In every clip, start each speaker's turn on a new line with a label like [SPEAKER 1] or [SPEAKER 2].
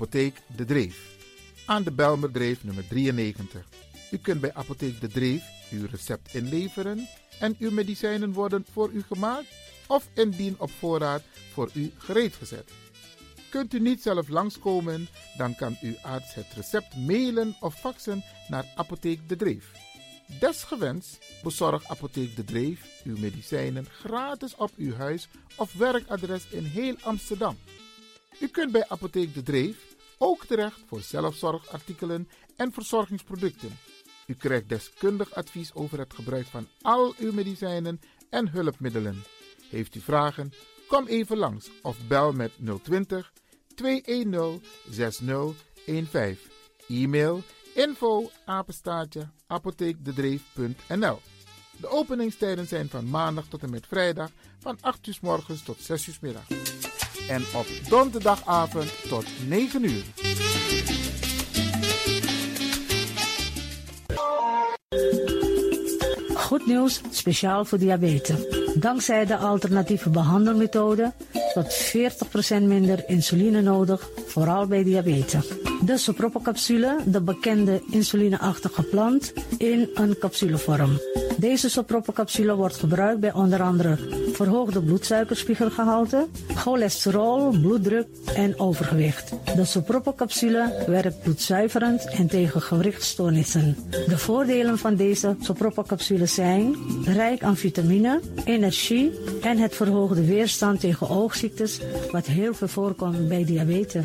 [SPEAKER 1] Apotheek De Dreef. Aan de Belmerdreef nummer 93. U kunt bij Apotheek De Dreef uw recept inleveren en uw medicijnen worden voor u gemaakt of indien op voorraad voor u gereed gezet. Kunt u niet zelf langskomen, dan kan uw arts het recept mailen of faxen naar Apotheek De Dreef. Desgewenst bezorgt Apotheek De Dreef uw medicijnen gratis op uw huis of werkadres in heel Amsterdam. U kunt bij Apotheek De Dreef ook terecht voor zelfzorgartikelen en verzorgingsproducten. U krijgt deskundig advies over het gebruik van al uw medicijnen en hulpmiddelen. Heeft u vragen? Kom even langs of bel met 020 210 6015. E-mail info apenstaartje apotheekdedreef.nl De openingstijden zijn van maandag tot en met vrijdag van 8 uur s morgens tot 6 uur s middag. En op donderdagavond tot 9 uur.
[SPEAKER 2] Goed nieuws, speciaal voor diabetes. Dankzij de alternatieve behandelmethode tot 40% minder insuline nodig, vooral bij diabetes. De sopropocapsule, de bekende insulineachtige plant, in een capsulevorm. Deze sopropocapsule wordt gebruikt bij onder andere verhoogde bloedsuikerspiegelgehalte, cholesterol, bloeddruk en overgewicht. De sopropocapsule werkt bloedzuiverend en tegen gewrichtstoornissen. De voordelen van deze sopropocapsule zijn rijk aan vitamine, energie en het verhoogde weerstand tegen oogziektes, wat heel veel voorkomt bij diabetes.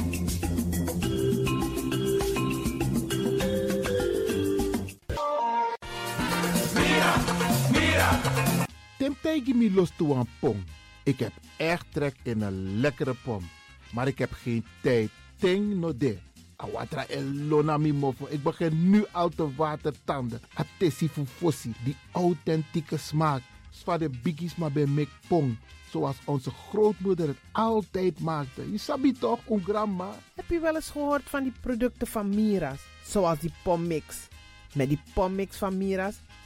[SPEAKER 1] Mi los toe aan pom. Ik heb echt trek in een lekkere pom. Maar ik heb geen tijd. Ting no. Awatra elona mi. Ik begin nu al te watertanden. Atesi fufosi. Die authentieke smaak. Zwa de biggies maar bij mek pong. Zoals onze grootmoeder het altijd maakte. Je sabi toch, een grandma?
[SPEAKER 3] Heb je wel eens gehoord van die producten van Mira's? Zoals die pommix. Met die pommix van Mira's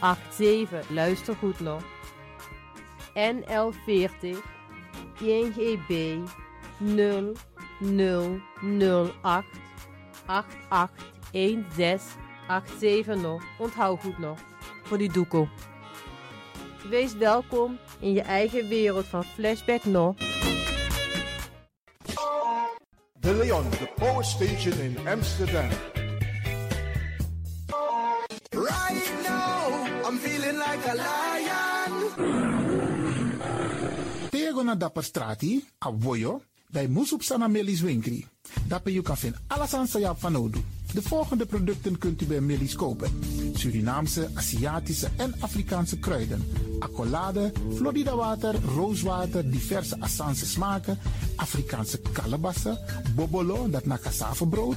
[SPEAKER 4] 881787. Luister goed nog. NL40 INGB 0008 881687 nog. Onthoud goed nog. Voor die doekoe. Wees welkom in je eigen wereld van Flashback nog.
[SPEAKER 5] De Leon, the power station in Amsterdam.
[SPEAKER 6] Lion.
[SPEAKER 1] Tego na dapper strati, a voyo, bij Moesop Sana Melis Winkri. Dapper you kan vinden alles aan Sayap van Odu. De volgende producten kunt u bij Melis kopen. Surinaamse, Aziatische en Afrikaanse kruiden. Accolade, Florida water, rooswater, diverse Assange smaken. Afrikaanse kalebassen, bobolo, dat na cassavebrood.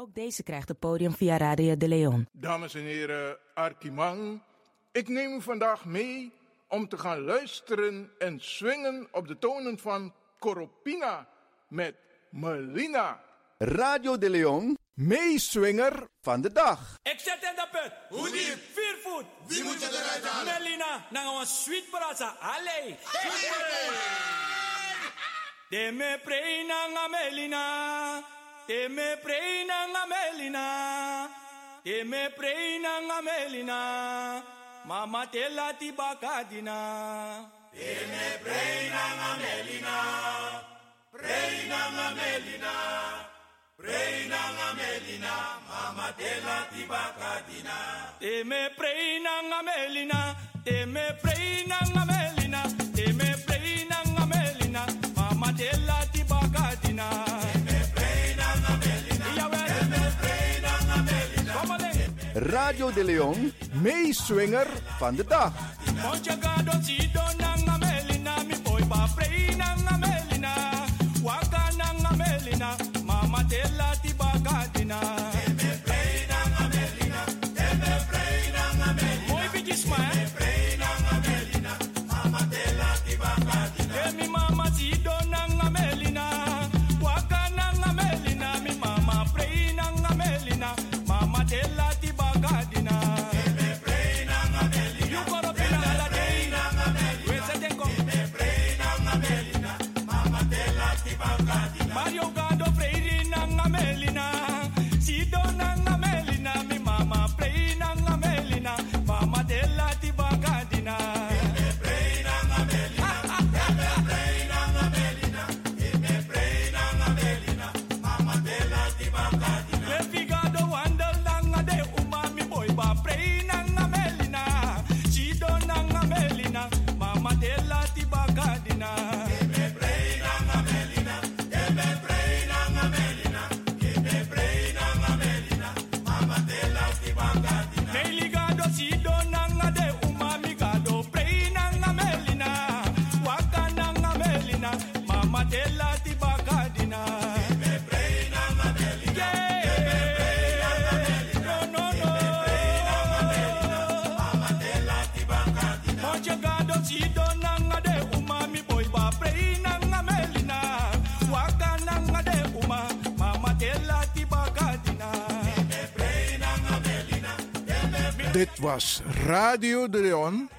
[SPEAKER 7] Ook deze krijgt het podium via Radio de Leon.
[SPEAKER 5] Dames en heren, Arkimang. Ik neem u vandaag mee om te gaan luisteren en swingen op de tonen van Coropina met Melina.
[SPEAKER 8] Radio de Leon,
[SPEAKER 5] meeswinger
[SPEAKER 8] van de dag.
[SPEAKER 9] Ik zet in de put. Hoe diep? Vier voet. Wie moet je eruit halen? Melina, naar een sweet brasa. Allee. De me preina nga Melina. De me preina nga Melina. De me preina nga Melina. Mama te lati bakadina. De me preina nga Melina. Preina nga Melina. Preina nga Melina, mama te la tibakadina. Te me preina nga Melina, te me preina nga
[SPEAKER 8] Radio de Leon,
[SPEAKER 5] meeswinger
[SPEAKER 8] van de dag.
[SPEAKER 9] Moncha gado si
[SPEAKER 5] was Radio de Leon,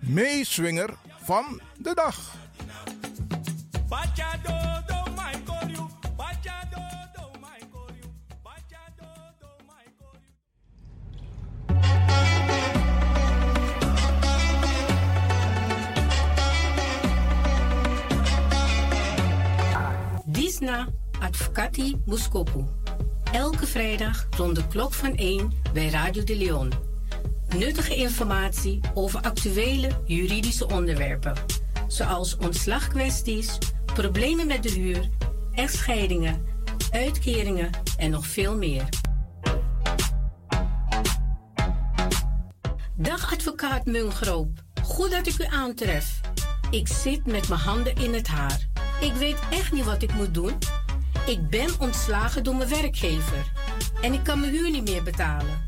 [SPEAKER 5] meeswinger van de dag.
[SPEAKER 10] Disna Advocati Boskopu. Elke vrijdag rond de klok van 1 bij Radio de Leon. Nuttige informatie over actuele juridische onderwerpen, zoals ontslagkwesties, problemen met de huur, echtscheidingen, uitkeringen en nog veel meer. Dag advocaat Mungroop, goed dat ik u aantref. Ik zit met mijn handen in het haar. Ik weet echt niet wat ik moet doen. Ik ben ontslagen door mijn werkgever en ik kan mijn huur niet meer betalen.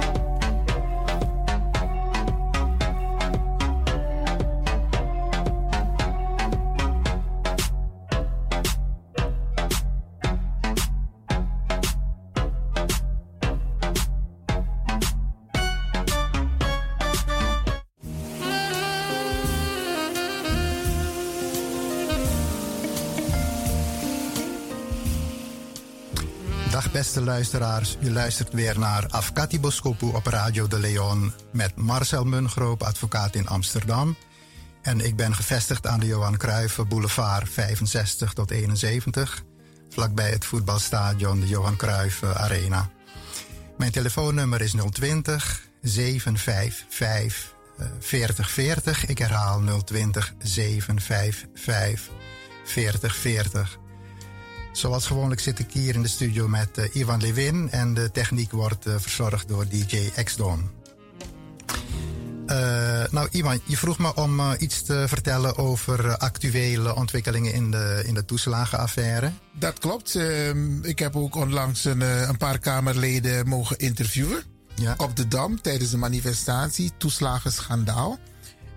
[SPEAKER 11] Luisteraars, u luistert weer naar Afkati Boskopu op Radio de Leon met Marcel Mungroop, advocaat in Amsterdam. En ik ben gevestigd aan de Johan Cruijff Boulevard 65 tot 71, vlakbij het voetbalstadion de Johan Cruijff Arena. Mijn telefoonnummer is 020 755 4040. Ik herhaal 020 755 4040. Zoals gewoonlijk zit ik hier in de studio met uh, Ivan Levin en de techniek wordt uh, verzorgd door DJ X-Don. Uh, nou, Ivan, je vroeg me om iets te vertellen over actuele ontwikkelingen in de, in de toeslagenaffaire.
[SPEAKER 1] Dat klopt. Ehm, ik heb ook onlangs een, een paar Kamerleden mogen interviewen.
[SPEAKER 11] Ja.
[SPEAKER 1] Op de Dam tijdens de manifestatie Toeslagenschandaal.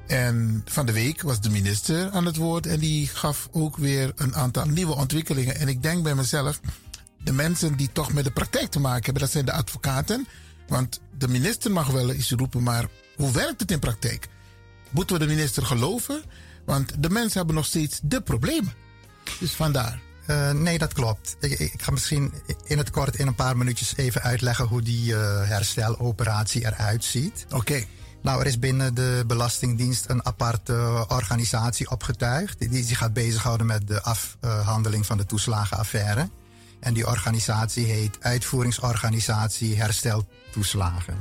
[SPEAKER 1] En van de week was de minister aan het woord en die gaf ook weer een aantal nieuwe ontwikkelingen. En ik denk bij mezelf, de mensen die toch met de praktijk te maken hebben, dat zijn de advocaten. Want de minister mag wel iets roepen, maar hoe werkt het in praktijk? Moeten we de minister geloven? Want de mensen hebben nog steeds de problemen. Dus vandaar.
[SPEAKER 11] Uh, nee, dat klopt. Ik, ik, ga misschien in het kort in een paar minuutjes even uitleggen hoe die uh, hersteloperatie eruit ziet.
[SPEAKER 1] Oké. Okay.
[SPEAKER 11] Nou, er is binnen de Belastingdienst een aparte organisatie opgetuigd. Die zich gaat bezighouden met de afhandeling van de toeslagenaffaire. En die organisatie heet Uitvoeringsorganisatie Herstel Toeslagen.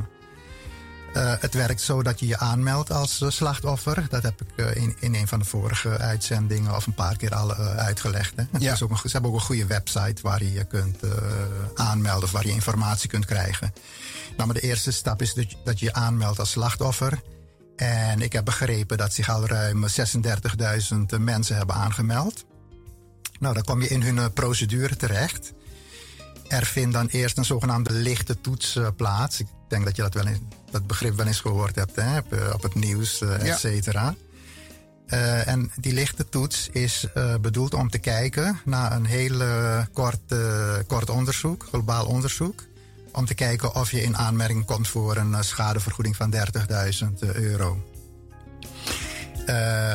[SPEAKER 11] Uh, het werkt zo dat je je aanmeldt als uh, slachtoffer. Dat heb ik uh, in, in een van de vorige uitzendingen of een paar keer al uitgelegd. Hè.
[SPEAKER 1] Ja.
[SPEAKER 11] Ook een, ze hebben ook een goede website waar je je kunt aanmelden of waar je informatie kunt krijgen. Nou, maar de eerste stap is dat je, dat je aanmeldt als slachtoffer. En ik heb begrepen dat zich al ruim 36.000 mensen hebben aangemeld. Nou, dan kom je in hun procedure terecht. Er vindt dan eerst een zogenaamde lichte toets plaats. Ik denk dat je dat, wel in, dat begrip wel eens gehoord hebt hè? op het nieuws, uh, et cetera. Uh, en die lichte toets is bedoeld om te kijken naar een heel kort, kort onderzoek, globaal onderzoek. Om te kijken of je in aanmerking komt voor een schadevergoeding van 30.000 euro.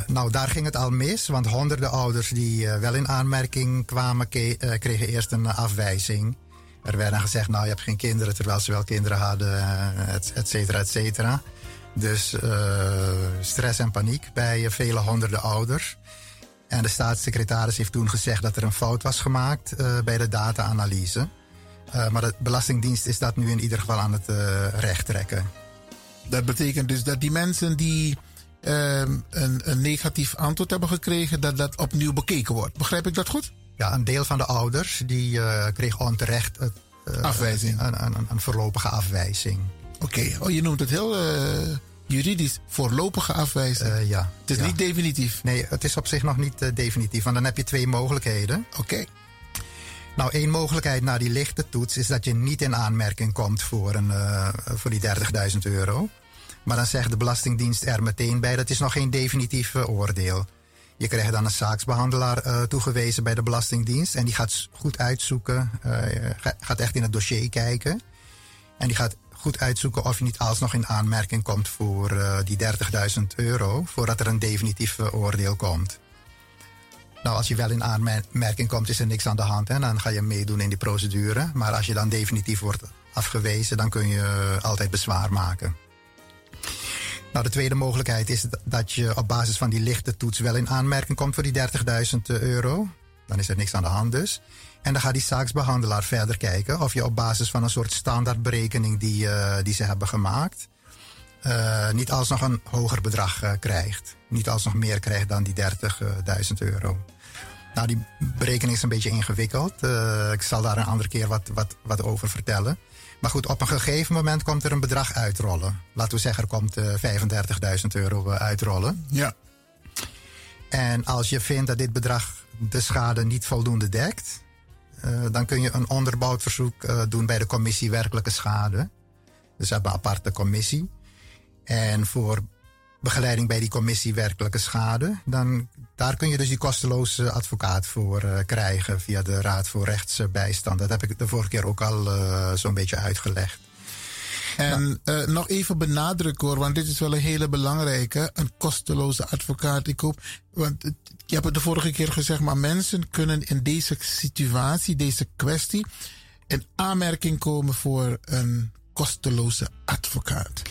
[SPEAKER 11] nou, daar ging het al mis, want honderden ouders die wel in aanmerking kwamen, kregen eerst een afwijzing. Er werd dan gezegd, nou je hebt geen kinderen, terwijl ze wel kinderen hadden, et, et cetera, et cetera. Dus stress en paniek bij vele honderden ouders. En de staatssecretaris heeft toen gezegd dat er een fout was gemaakt bij de data-analyse. Uh, maar de Belastingdienst is dat nu in ieder geval aan het uh, recht trekken.
[SPEAKER 1] Dat betekent dus dat die mensen die uh, een, een, negatief antwoord hebben gekregen, dat dat opnieuw bekeken wordt. Begrijp ik dat goed?
[SPEAKER 11] Ja, een deel van de ouders die kreeg onterecht
[SPEAKER 1] afwijzing.
[SPEAKER 11] Een, een, een, voorlopige afwijzing.
[SPEAKER 1] Oké, oh, je noemt het heel juridisch voorlopige afwijzing.
[SPEAKER 11] Uh, ja.
[SPEAKER 1] Het is
[SPEAKER 11] ja.
[SPEAKER 1] niet definitief.
[SPEAKER 11] Nee, het is op zich nog niet uh, definitief. Want dan heb je twee mogelijkheden.
[SPEAKER 1] Oké.
[SPEAKER 11] Nou, één mogelijkheid na die lichte toets is dat je niet in aanmerking komt voor, een, uh, voor die 30.000 euro. Maar dan zegt de Belastingdienst er meteen bij: dat is nog geen definitief oordeel. Je krijgt dan een zaaksbehandelaar toegewezen bij de Belastingdienst. En die gaat goed uitzoeken, gaat echt in het dossier kijken. En die gaat goed uitzoeken of je niet alsnog in aanmerking komt voor die 30.000 euro voordat er een definitief oordeel komt. Nou, als je wel in aanmerking komt, is er niks aan de hand. Hè? Dan ga je meedoen in die procedure. Maar als je dan definitief wordt afgewezen, dan kun je altijd bezwaar maken. Nou, de tweede mogelijkheid is dat je op basis van die lichte toets wel in aanmerking komt voor die 30.000 euro. Dan is er niks aan de hand dus. En dan gaat die zaaksbehandelaar verder kijken of je op basis van een soort standaardberekening die, uh, die ze hebben gemaakt, uh, niet alsnog een hoger bedrag krijgt. Niet alsnog meer krijgt dan die 30.000 euro. Nou, die berekening is een beetje ingewikkeld. ik zal daar een andere keer wat, wat, wat over vertellen. Maar goed, op een gegeven moment komt er een bedrag uitrollen. Laten we zeggen, er komt 35.000 euro uitrollen.
[SPEAKER 1] Ja.
[SPEAKER 11] En als je vindt dat dit bedrag de schade niet voldoende dekt, uh, dan kun je een onderbouwd verzoek uh, doen bij de commissie werkelijke schade. Dus we hebben een aparte commissie. En voor begeleiding bij die commissie werkelijke schade, dan, daar kun je dus die kosteloze advocaat voor uh, krijgen via de Raad voor Rechtsbijstand. Dat heb ik de vorige keer ook al zo'n beetje uitgelegd.
[SPEAKER 1] En nou. uh, nog even benadrukken hoor, want dit is wel een hele belangrijke. Een kosteloze advocaat. Ik hoop, want je hebt het de vorige keer gezegd, maar mensen kunnen in deze situatie, deze kwestie, in aanmerking komen voor een kosteloze advocaat.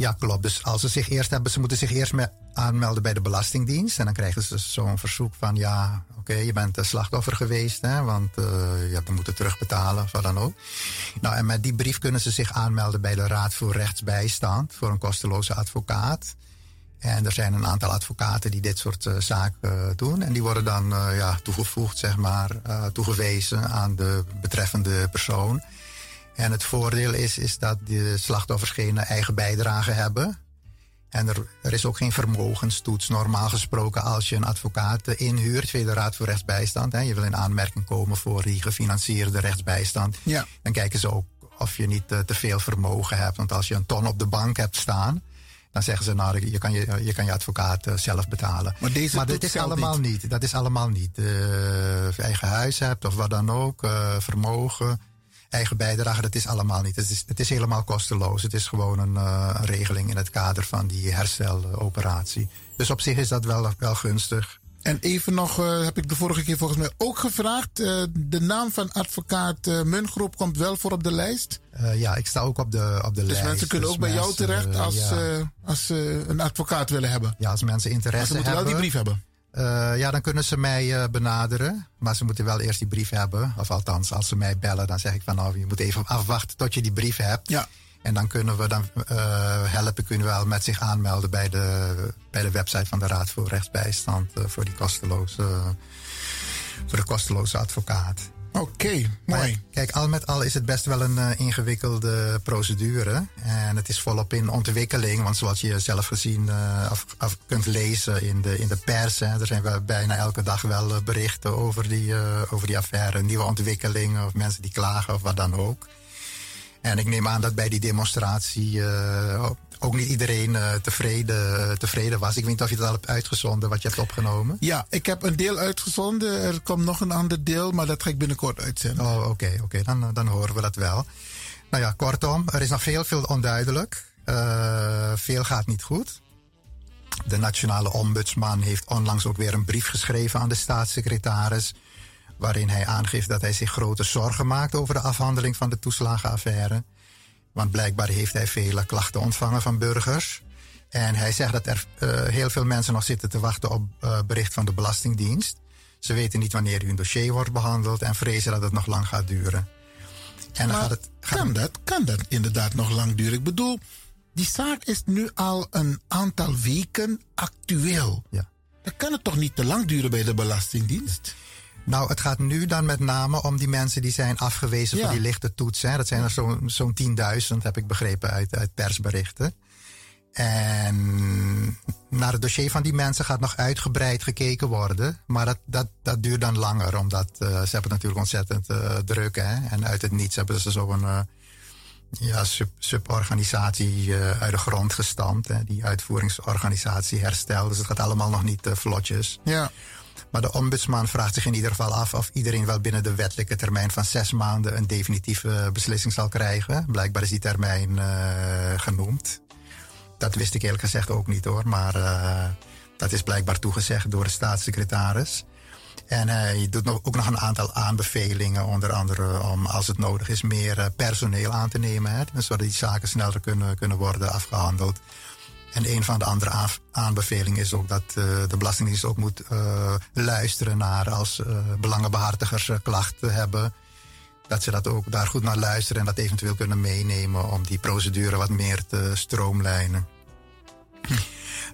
[SPEAKER 11] Ja, klopt. Dus als ze zich eerst hebben, ze moeten zich eerst aanmelden bij de Belastingdienst. En dan krijgen ze zo'n verzoek van ja, oké, je bent een slachtoffer geweest, hè, want uh, je hebt moeten terugbetalen of wat dan ook. Nou, en met die brief kunnen ze zich aanmelden bij de Raad voor Rechtsbijstand voor een kosteloze advocaat. En er zijn een aantal advocaten die dit soort uh, zaken uh, doen. En die worden dan ja, toegevoegd, zeg maar, toegewezen aan de betreffende persoon. En het voordeel is, is dat de slachtoffers geen eigen bijdrage hebben. En er, er is ook geen vermogenstoets. Normaal gesproken, als je een advocaat inhuurt via de Raad voor Rechtsbijstand, hè, je wil in aanmerking komen voor die gefinancierde rechtsbijstand,
[SPEAKER 1] ja.
[SPEAKER 11] dan kijken ze ook of je niet te veel vermogen hebt. Want als je een ton op de bank hebt staan, dan zeggen ze, nou, je kan je, je, kan je advocaat uh, zelf betalen.
[SPEAKER 1] Maar, deze
[SPEAKER 11] maar dat is allemaal niet. niet. Dat is allemaal niet. Uh, eigen huis hebt of wat dan ook, uh, vermogen, eigen bijdrage, dat is allemaal niet. Het is, het is helemaal kosteloos. Het is gewoon een, een regeling in het kader van die hersteloperatie. Dus op zich is dat wel, wel gunstig.
[SPEAKER 1] En even nog, uh, heb ik de vorige keer volgens mij ook gevraagd. Uh, de naam van advocaat uh, Mungroep komt wel voor op de lijst.
[SPEAKER 11] ja, ik sta ook op de, op de
[SPEAKER 1] dus
[SPEAKER 11] lijst.
[SPEAKER 1] Mensen kunnen dus ook bij jou terecht als, ja. als ze een advocaat willen hebben.
[SPEAKER 11] Ja, als mensen interesse
[SPEAKER 1] hebben.
[SPEAKER 11] Maar
[SPEAKER 1] ze moeten
[SPEAKER 11] hebben,
[SPEAKER 1] wel die brief
[SPEAKER 11] hebben. Ja, dan kunnen ze mij benaderen. Maar ze moeten wel eerst die brief hebben. Of althans, als ze mij bellen, dan zeg ik van nou, je moet even afwachten tot je die brief hebt.
[SPEAKER 1] Ja.
[SPEAKER 11] En dan kunnen we dan uh, helpen, kunnen we wel met zich aanmelden bij de, bij de website van de Raad voor Rechtsbijstand voor die kosteloze, voor de kosteloze advocaat.
[SPEAKER 1] Oké, okay, mooi.
[SPEAKER 11] Kijk, al met al is het best wel een ingewikkelde procedure. En het is volop in ontwikkeling. Want zoals je zelf gezien af, af, kunt lezen in de, in de pers. Hè, er zijn wel bijna elke dag wel berichten over die, over die affaire. Nieuwe ontwikkelingen of mensen die klagen of wat dan ook. En ik neem aan dat bij die demonstratie uh, ook niet iedereen uh, tevreden, tevreden was. Ik weet niet of je het al hebt uitgezonden, wat je hebt opgenomen.
[SPEAKER 1] Ja, ik heb een deel uitgezonden. Er komt nog een ander deel, maar dat ga ik binnenkort uitzenden.
[SPEAKER 11] Oh, oké, okay, oké. Okay. Dan, dan horen we dat wel. Nou ja, kortom, er is nog veel, veel onduidelijk. Uh, veel gaat niet goed. De nationale ombudsman heeft onlangs ook weer een brief geschreven aan de staatssecretaris waarin hij aangeeft dat hij zich grote zorgen maakt over de afhandeling van de toeslagenaffaire. Want blijkbaar heeft hij vele klachten ontvangen van burgers. En hij zegt dat er uh, heel veel mensen nog zitten te wachten op uh, bericht van de Belastingdienst. Ze weten niet wanneer hun dossier wordt behandeld en vrezen dat het nog lang gaat duren. En dan
[SPEAKER 1] Maar
[SPEAKER 11] gaat het, gaat
[SPEAKER 1] kan dat? Kan dat inderdaad nog lang duren? Ik bedoel, die zaak is nu al een aantal weken actueel.
[SPEAKER 11] Ja.
[SPEAKER 1] Dan kan het toch niet te lang duren bij de Belastingdienst?
[SPEAKER 11] Nou, het gaat nu dan met name om die mensen die zijn afgewezen
[SPEAKER 1] Ja.
[SPEAKER 11] voor die lichte toets. Hè. Dat zijn er zo'n zo'n 10.000, heb ik begrepen uit, uit persberichten. En naar het dossier van die mensen gaat nog uitgebreid gekeken worden. Maar dat, dat, dat duurt dan langer, omdat eh, ze hebben het natuurlijk ontzettend eh, druk. Hè? En uit het niets hebben ze zo'n eh, ja, sub, suborganisatie uit de grond gestampt. Hè? Die uitvoeringsorganisatie hersteld. Dus het gaat allemaal nog niet vlotjes.
[SPEAKER 1] Ja.
[SPEAKER 11] Maar de ombudsman vraagt zich in ieder geval af of iedereen wel binnen de wettelijke termijn van zes maanden een definitieve beslissing zal krijgen. Blijkbaar is die termijn eh, genoemd. Dat wist ik eerlijk gezegd ook niet hoor, maar eh, dat is blijkbaar toegezegd door de staatssecretaris. En hij doet nog, ook nog een aantal aanbevelingen, onder andere om als het nodig is meer eh, personeel aan te nemen, zodat die zaken sneller kunnen, kunnen worden afgehandeld. En een van de andere aanbevelingen is ook dat eh, de Belastingdienst ook moet eh, luisteren naar als eh, belangenbehartigers eh, klachten hebben. Dat ze dat ook daar goed naar luisteren en dat eventueel kunnen meenemen om die procedure wat meer te stroomlijnen.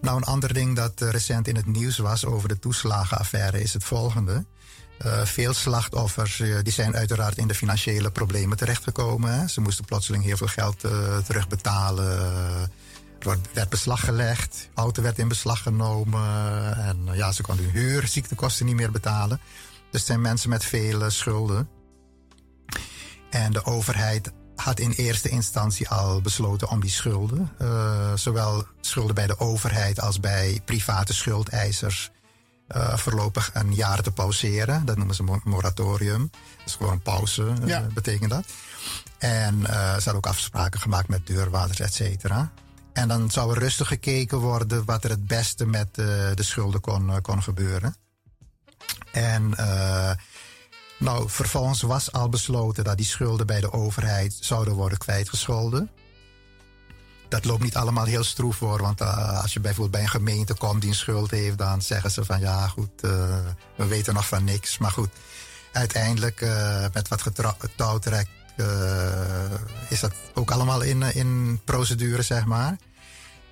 [SPEAKER 11] Nou, een ander ding dat recent in het nieuws was over de toeslagenaffaire is het volgende. Veel slachtoffers die zijn uiteraard in de financiële problemen terechtgekomen. Hè. Ze moesten plotseling heel veel geld terugbetalen. Er werd beslag gelegd, auto werd in beslag genomen. En eh, ja, ze konden hun huur, ziektekosten niet meer betalen. Dus het zijn mensen met veel eh, schulden. En de overheid had in eerste instantie al besloten om die schulden, eh, zowel schulden bij de overheid als bij private schuldeisers, eh, voorlopig een jaar te pauzeren. Dat noemen ze mo- moratorium. Dat is gewoon pauze, eh,
[SPEAKER 1] Ja.
[SPEAKER 11] betekent dat. En ze hadden ook afspraken gemaakt met deurwaarders, et cetera. En dan zou er rustig gekeken worden wat er het beste met eh, de schulden kon, eh, kon gebeuren. En eh, nou, vervolgens was al besloten dat die schulden bij de overheid zouden worden kwijtgescholden. Dat loopt niet allemaal heel stroef voor, want als je bijvoorbeeld bij een gemeente komt die een schuld heeft, dan zeggen ze van ja, goed, we weten nog van niks. Maar goed, uiteindelijk met wat getra- touwtrek eh, is dat ook allemaal in, eh, in procedure, zeg maar.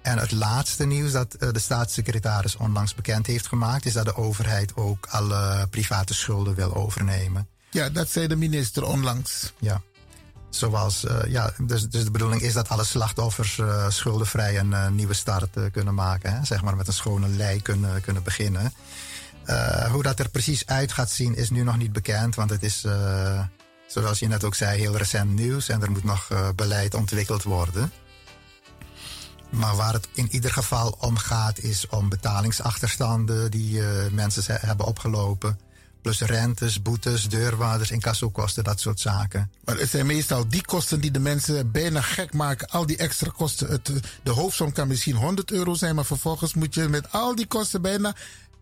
[SPEAKER 11] En het laatste nieuws dat eh, de staatssecretaris onlangs bekend heeft gemaakt, is dat de overheid ook alle private schulden wil overnemen.
[SPEAKER 1] Ja, dat zei de minister onlangs.
[SPEAKER 11] Ja. Zoals, eh, ja, dus, dus de bedoeling is dat alle slachtoffers eh, schuldenvrij een eh, nieuwe start eh, kunnen maken. Hè? Zeg maar met een schone lei kunnen, kunnen beginnen. Eh, hoe dat er precies uit gaat zien is nu nog niet bekend, want het is, eh, zoals je net ook zei, heel recent nieuws en er moet nog eh, beleid ontwikkeld worden. Maar waar het in ieder geval om gaat, is om betalingsachterstanden die eh, mensen hebben opgelopen. Plus rentes, boetes, deurwaarders, incassokosten, dat soort zaken.
[SPEAKER 1] Maar het zijn meestal die kosten die de mensen bijna gek maken. Al die extra kosten. Het, de hoofdsom kan misschien 100 euro zijn, maar vervolgens moet je met al die kosten bijna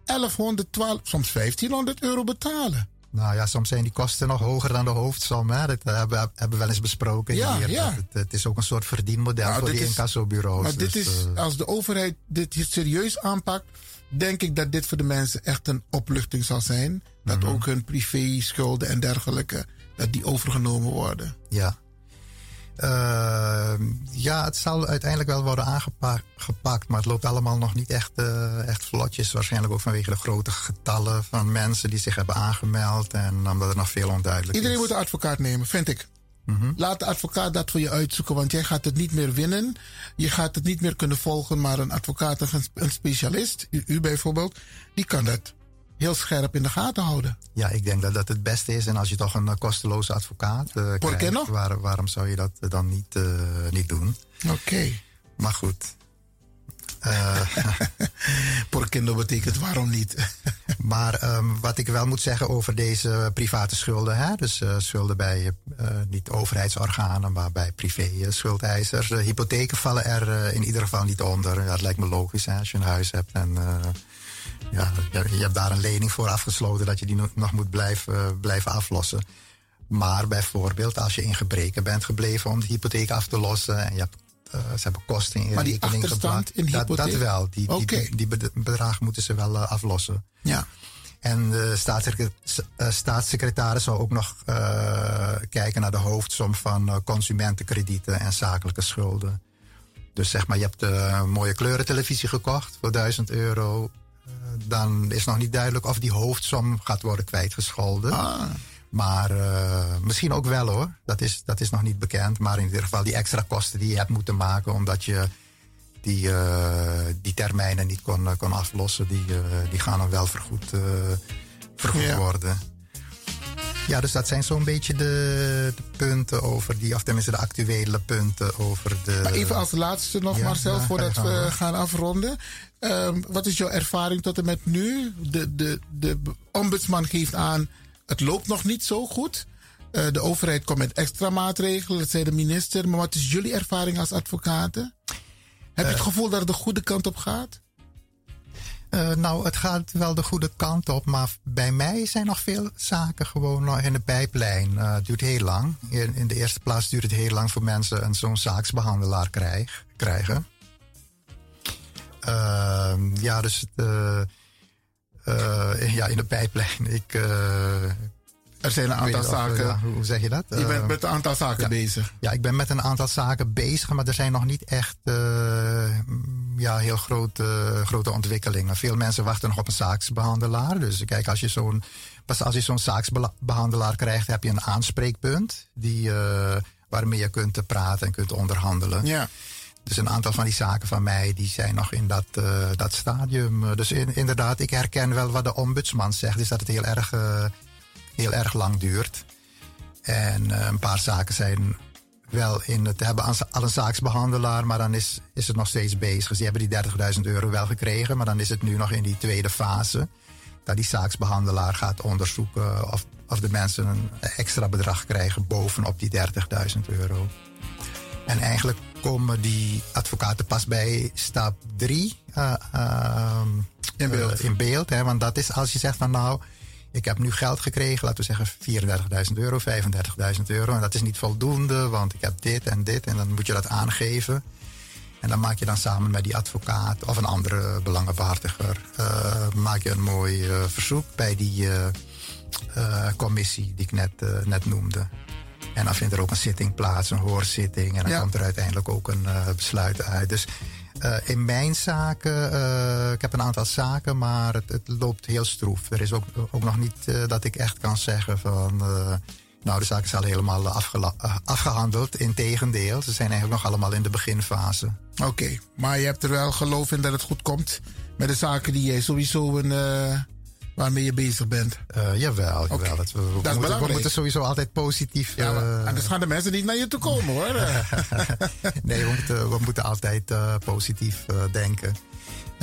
[SPEAKER 1] 1100, 12, soms 1500 euro betalen.
[SPEAKER 11] Nou ja, soms zijn die kosten nog hoger dan de hoofdsom. Hè? Dat hebben, hebben we wel eens besproken
[SPEAKER 1] Ja,
[SPEAKER 11] hier.
[SPEAKER 1] ja.
[SPEAKER 11] Het, het is ook een soort verdienmodel
[SPEAKER 1] Nou,
[SPEAKER 11] voor die incassobureaus.
[SPEAKER 1] Maar dit
[SPEAKER 11] Dus,
[SPEAKER 1] is,
[SPEAKER 11] eh,
[SPEAKER 1] als de overheid dit serieus aanpakt, denk ik dat dit voor de mensen echt een opluchting zal zijn. Dat
[SPEAKER 11] Mhm.
[SPEAKER 1] ook hun privé schulden en dergelijke, dat die overgenomen worden.
[SPEAKER 11] Ja. Eh, ja, het zal uiteindelijk wel worden aangepakt, maar het loopt allemaal nog niet echt, eh, echt vlotjes. Waarschijnlijk ook vanwege de grote getallen van mensen die zich hebben aangemeld en omdat er nog veel onduidelijk
[SPEAKER 1] Iedereen
[SPEAKER 11] is.
[SPEAKER 1] moet een advocaat nemen, vind ik.
[SPEAKER 11] Mhm.
[SPEAKER 1] Laat de advocaat dat voor je uitzoeken, want jij gaat het niet meer winnen. Je gaat het niet meer kunnen volgen, maar een advocaat, een, een specialist, u, u bijvoorbeeld, die kan dat heel scherp in de gaten houden.
[SPEAKER 11] Ja, ik denk dat dat het beste is. En als je toch een eh, kosteloze advocaat
[SPEAKER 1] qué
[SPEAKER 11] krijgt, waar- waarom zou je dat eh, dan niet, niet doen?
[SPEAKER 1] Oké.
[SPEAKER 11] Maar goed.
[SPEAKER 1] Por no betekent waarom niet.
[SPEAKER 11] maar ehm, wat ik wel moet zeggen over deze private schulden, hè? dus schulden bij niet overheidsorganen, maar bij privé schuldeisers. De hypotheken vallen er in ieder geval niet onder. Ja, dat lijkt me logisch hè? als je een huis hebt en ja, je, hebt daar een lening voor afgesloten dat je die no- nog moet blijven, blijven aflossen. Maar bijvoorbeeld als je in gebreken bent gebleven om de hypotheek af te lossen en je hebt, eh, ze hebben kosten in
[SPEAKER 1] Maar die
[SPEAKER 11] rekening gebracht.
[SPEAKER 1] in
[SPEAKER 11] dat, dat wel. Die, die, bedragen moeten ze wel eh, aflossen.
[SPEAKER 1] Ja.
[SPEAKER 11] En de staatssecretaris, uh, staatssecretaris zou ook nog kijken naar de hoofdsom van consumentenkredieten en zakelijke schulden. Dus zeg maar, je hebt mooie kleurentelevisie gekocht voor 1000 euro. Dan is nog niet duidelijk of die hoofdsom gaat worden kwijtgescholden. Ah. Maar misschien ook wel hoor. Dat is, dat is nog niet bekend. Maar in ieder geval die extra kosten die je hebt moeten maken omdat je die, uh, die termijnen niet kon, eh, kon aflossen, die, uh, die gaan dan wel vergoed, vergoed ja. worden. Ja, dus dat zijn zo'n beetje de, de, punten over die, of tenminste de actuele punten over de.
[SPEAKER 1] Maar even als laatste nog, ja, Marcel, ja, voordat we gaan afronden. Um, wat is jouw ervaring tot en met nu? De, de, de ombudsman geeft aan, het loopt nog niet zo goed. Uh, de overheid komt met extra maatregelen, dat zei de minister. Maar wat is jullie ervaring als advocaten? Heb je het gevoel dat het de goede kant op gaat?
[SPEAKER 11] Uh, nou, het gaat wel de goede kant op, maar bij mij zijn nog veel zaken gewoon nog in de pijplijn. Uh, het duurt heel lang. In, in, de eerste plaats duurt het heel lang voor mensen een zo'n zaaksbehandelaar krijg, krijgen. Uh, ja, dus ja, in de pijplijn. Ik
[SPEAKER 1] er zijn een aantal zaken.
[SPEAKER 11] hoe zeg je dat?
[SPEAKER 1] Je bent met een aantal zaken bezig.
[SPEAKER 11] Ja, ik ben met een aantal zaken bezig, maar er zijn nog niet echt uh, ja, heel grote, grote ontwikkelingen. Veel mensen wachten nog op een zaaksbehandelaar. Dus kijk, als je zo'n, pas als je zo'n zaaksbehandelaar krijgt, heb je een aanspreekpunt die, uh, waarmee je kunt praten en kunt onderhandelen.
[SPEAKER 1] Ja.
[SPEAKER 11] Dus een aantal van die zaken van mij, die zijn nog in dat, uh, dat stadium. Dus in, inderdaad, ik herken wel wat de ombudsman zegt, is dat het heel erg heel erg lang duurt. En uh, een paar zaken zijn wel in het hebben al een zaaksbehandelaar, maar dan is, is het nog steeds bezig. Ze hebben die 30.000 euro wel gekregen, maar dan is het nu nog in die tweede fase. Dat die zaaksbehandelaar gaat onderzoeken of, of de mensen een extra bedrag krijgen bovenop die 30.000 euro. En eigenlijk komen die advocaten pas bij stap 3 uh, uh, in beeld. in beeld hè, want dat is als je zegt van nou, ik heb nu geld gekregen, laten we zeggen 34.000 euro, 35.000 euro. En dat is niet voldoende, want ik heb dit en dit. En dan moet je dat aangeven. En dan maak je dan samen met die advocaat of een andere belangenbehartiger... Uh, maak je een mooi verzoek bij die commissie die ik net, net noemde. En dan vindt er ook een zitting plaats, een hoorzitting. En dan ja. komt er uiteindelijk ook een besluit uit. Dus uh, in mijn zaken, uh, ik heb een aantal zaken, maar het, het, loopt heel stroef. Er is ook, ook nog niet uh, dat ik echt kan zeggen van. nou, de zaken zijn al helemaal afgehandeld. Integendeel, ze zijn eigenlijk nog allemaal in de beginfase.
[SPEAKER 1] Oké, okay, maar je hebt er wel geloof in dat het goed komt met de zaken die jij sowieso een waarmee je bezig bent.
[SPEAKER 11] Uh, jawel, jawel. Okay. Dat we, dat moeten, we, moeten, sowieso altijd positief.
[SPEAKER 1] Ja, maar, uh, anders gaan de mensen niet naar je toe komen hoor.
[SPEAKER 11] nee, we moeten, we moeten altijd uh, positief denken.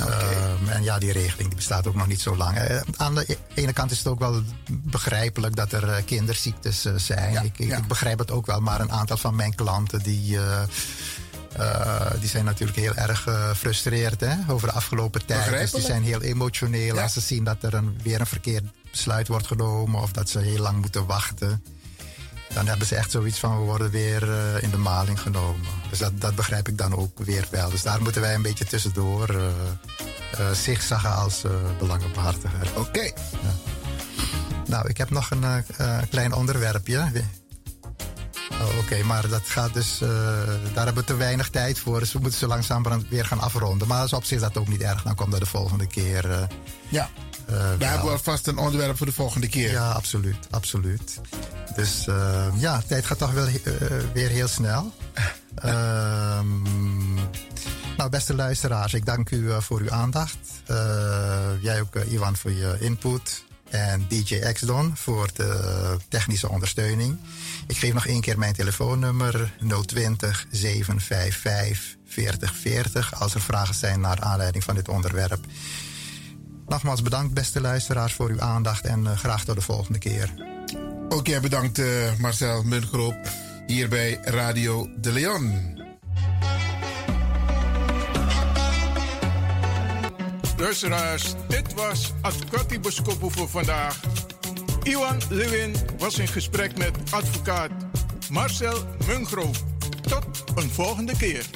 [SPEAKER 11] Okay. en ja, die regeling die bestaat ook nog niet zo lang. aan de e-, ene kant is het ook wel begrijpelijk dat er kinderziektes zijn. Ja, ik, ja. ik, begrijp het ook wel, maar een aantal van mijn klanten die uh, die zijn natuurlijk heel erg gefrustreerd hè, over de afgelopen tijd. Dus die zijn heel emotioneel ja. als ze zien dat er een, weer een verkeerd besluit wordt genomen of dat ze heel lang moeten wachten. Dan hebben ze echt zoiets van we worden weer uh, in de maling genomen. Dus dat, dat begrijp ik dan ook weer wel. Dus daar moeten wij een beetje tussendoor zigzaggen als belangenbehartiger.
[SPEAKER 1] Oké. Okay. Ja.
[SPEAKER 11] Nou, ik heb nog een klein onderwerpje. Oh, Oké, okay, maar dat gaat dus. Uh, daar hebben we te weinig tijd voor. Dus we moeten zo langzaam weer gaan afronden. Maar op zich dat ook niet erg. Dan komt dat de volgende keer. Uh,
[SPEAKER 1] ja. Uh, we hebben vast een onderwerp voor de volgende keer.
[SPEAKER 11] Ja, absoluut. absoluut. Dus ja, tijd gaat toch wel weer heel snel. Ehm, nou, beste luisteraars, ik dank u voor uw aandacht. jij ook, Iwan, voor je input. En DJ X-Don voor de technische ondersteuning. Ik geef nog één keer mijn telefoonnummer 020 755 4040 als er vragen zijn naar aanleiding van dit onderwerp. Nogmaals bedankt beste luisteraars voor uw aandacht en uh, graag tot de volgende keer.
[SPEAKER 1] Jij bedankt uh, Marcel Mungroop hier bij Radio De Leon. Luisteraars, dit was Advocati Boskopo voor vandaag. Iwan Lewin was in gesprek met advocaat Marcel Mungro. Tot een volgende keer.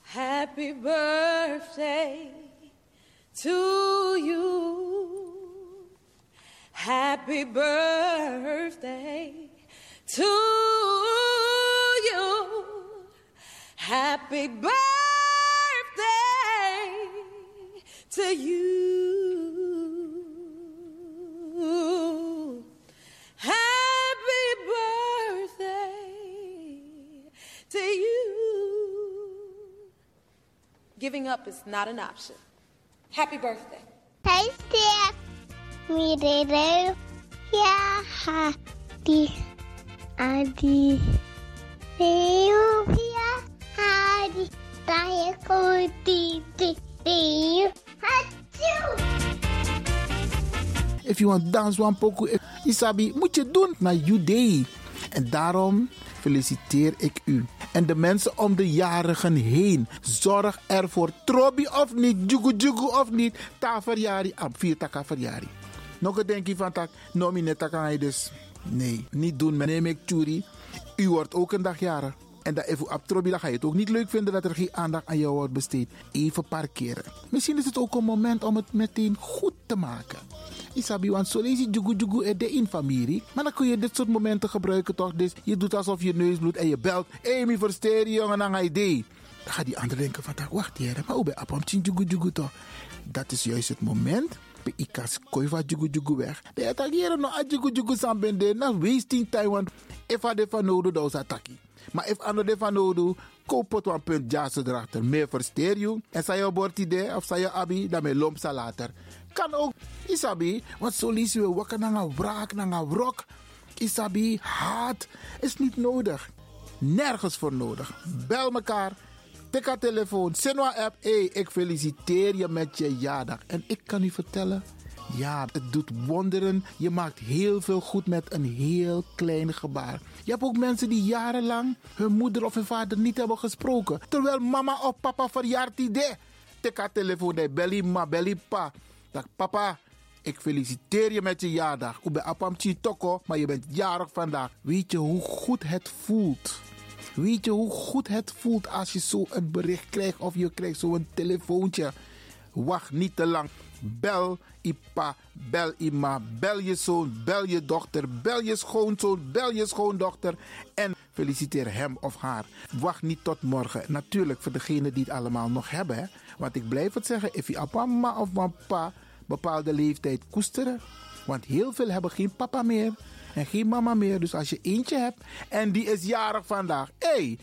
[SPEAKER 12] Happy birthday to you. Happy birthday to you. Happy birthday to you. Happy birthday to you. Giving up is not an option. Happy birthday.
[SPEAKER 13] Hey, Steph. Me, Dede. Yeah, Hadi. Adi. Eu, yeah, Hadi. Taia, Kuti, Ti, Hachu.
[SPEAKER 1] If you want dance one if- Isabi, moet je doen naar day. En daarom feliciteer ik u. En de mensen om de jarigen heen. Zorg ervoor. Trobi of niet, jugu jugu of niet. Ta verjari, am vier taka verjari. Nog een denkje van tak, nomi net taka hij dus. Nee, niet doen. Meneer Mek Churi, u wordt ook een dag jarig. En dat even op Trobi, dan ga je het ook niet leuk vinden dat er geen aandacht aan jou wordt besteed. Even parkeren. Misschien is het ook een moment om het meteen goed te maken. Isabi, want zo lees je jugu jugu er de in familie. Maar dan kun je dit soort momenten gebruiken toch? Dus je doet alsof je neus bloedt en je belt. Mi versteer jongen, dan ga je. Dan gaat die ander denken van, wacht hier, maar hoe ben je op toch? Dat is juist het moment. Bij ikas koi van jugu jugu weg. De attackeren no a jugu jugu sambende. Na wasting time, want if a de van nodig, dan is attackie. Maar if ander de van nodig, koop het punt jazz erachter. Meer versteer je. En zei je idee of zei je abi, dan me lomp later. Kan ook, isabi, want zo lees je wakker naar een wraak, naar een wrok. Isabi, haat is niet nodig. Nergens voor nodig. Bel mekaar. Tik haar telefoon. Sinwa app. Hey, ik feliciteer je met je jaardag. En ik kan u vertellen. Ja, het doet wonderen. Je maakt heel veel goed met een heel klein gebaar. Je hebt ook mensen die jarenlang hun moeder of hun vader niet hebben gesproken. Terwijl mama of papa verjaart idee. Tik haar telefoon. Hey, belly ma, belly pa. Dag papa, ik feliciteer je met je jaardag. Ik ben apam toko, maar je bent jarig vandaag. Weet je hoe goed het voelt? Weet je hoe goed het voelt als je zo een bericht krijgt of je krijgt zo'n telefoontje? Wacht niet te lang. Bel Ipa, bel Ima, bel je zoon, bel je dochter, bel je schoonzoon, bel je schoondochter en feliciteer hem of haar. Wacht niet tot morgen. Natuurlijk voor degenen die het allemaal nog hebben. Want ik blijf het zeggen, if je mama of papa bepaalde leeftijd koesteren. Want heel veel hebben geen papa meer en geen mama meer. Dus als je eentje hebt en die is jarig vandaag. Hé, hey,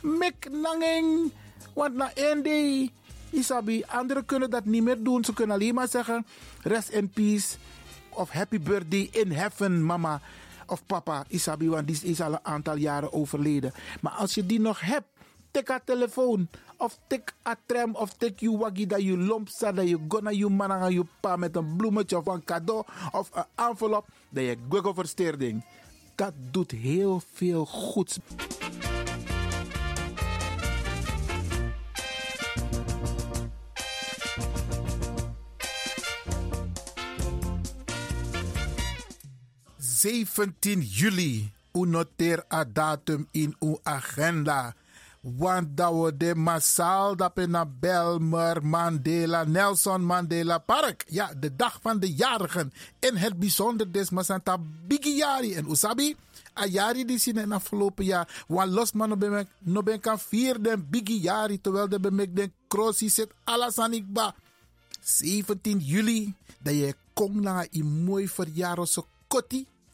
[SPEAKER 1] mek nanging. Want na één day, Isabi, anderen kunnen dat niet meer doen. Ze kunnen alleen maar zeggen, rest in peace. Of happy birthday in heaven, mama of papa. Isabi, want die is al een aantal jaren overleden. Maar als je die nog hebt, tik haar telefoon. Of tik a tram of tik je waggie dat je lomp staat. Dat je gonna je man aan je pa met een bloemetje of een cadeau. Of een envelop. Dat je gwiggle versteerding. Dat doet heel veel goeds. ...17 juli. U noteer a datum in uw agenda. Want dat de massaal dat naar Belmer Mandela, Nelson Mandela Park. Ja, de dag van de jarigen. In het bijzonder des Masanta Bigiari. En Usabi, a jari die zien in afgelopen jaar. Want los man no ben kan vieren Bigiari. Terwijl de bemek den crossie zit alasanikba. 17 juli. Dat je kom naar een mooi verjaardag.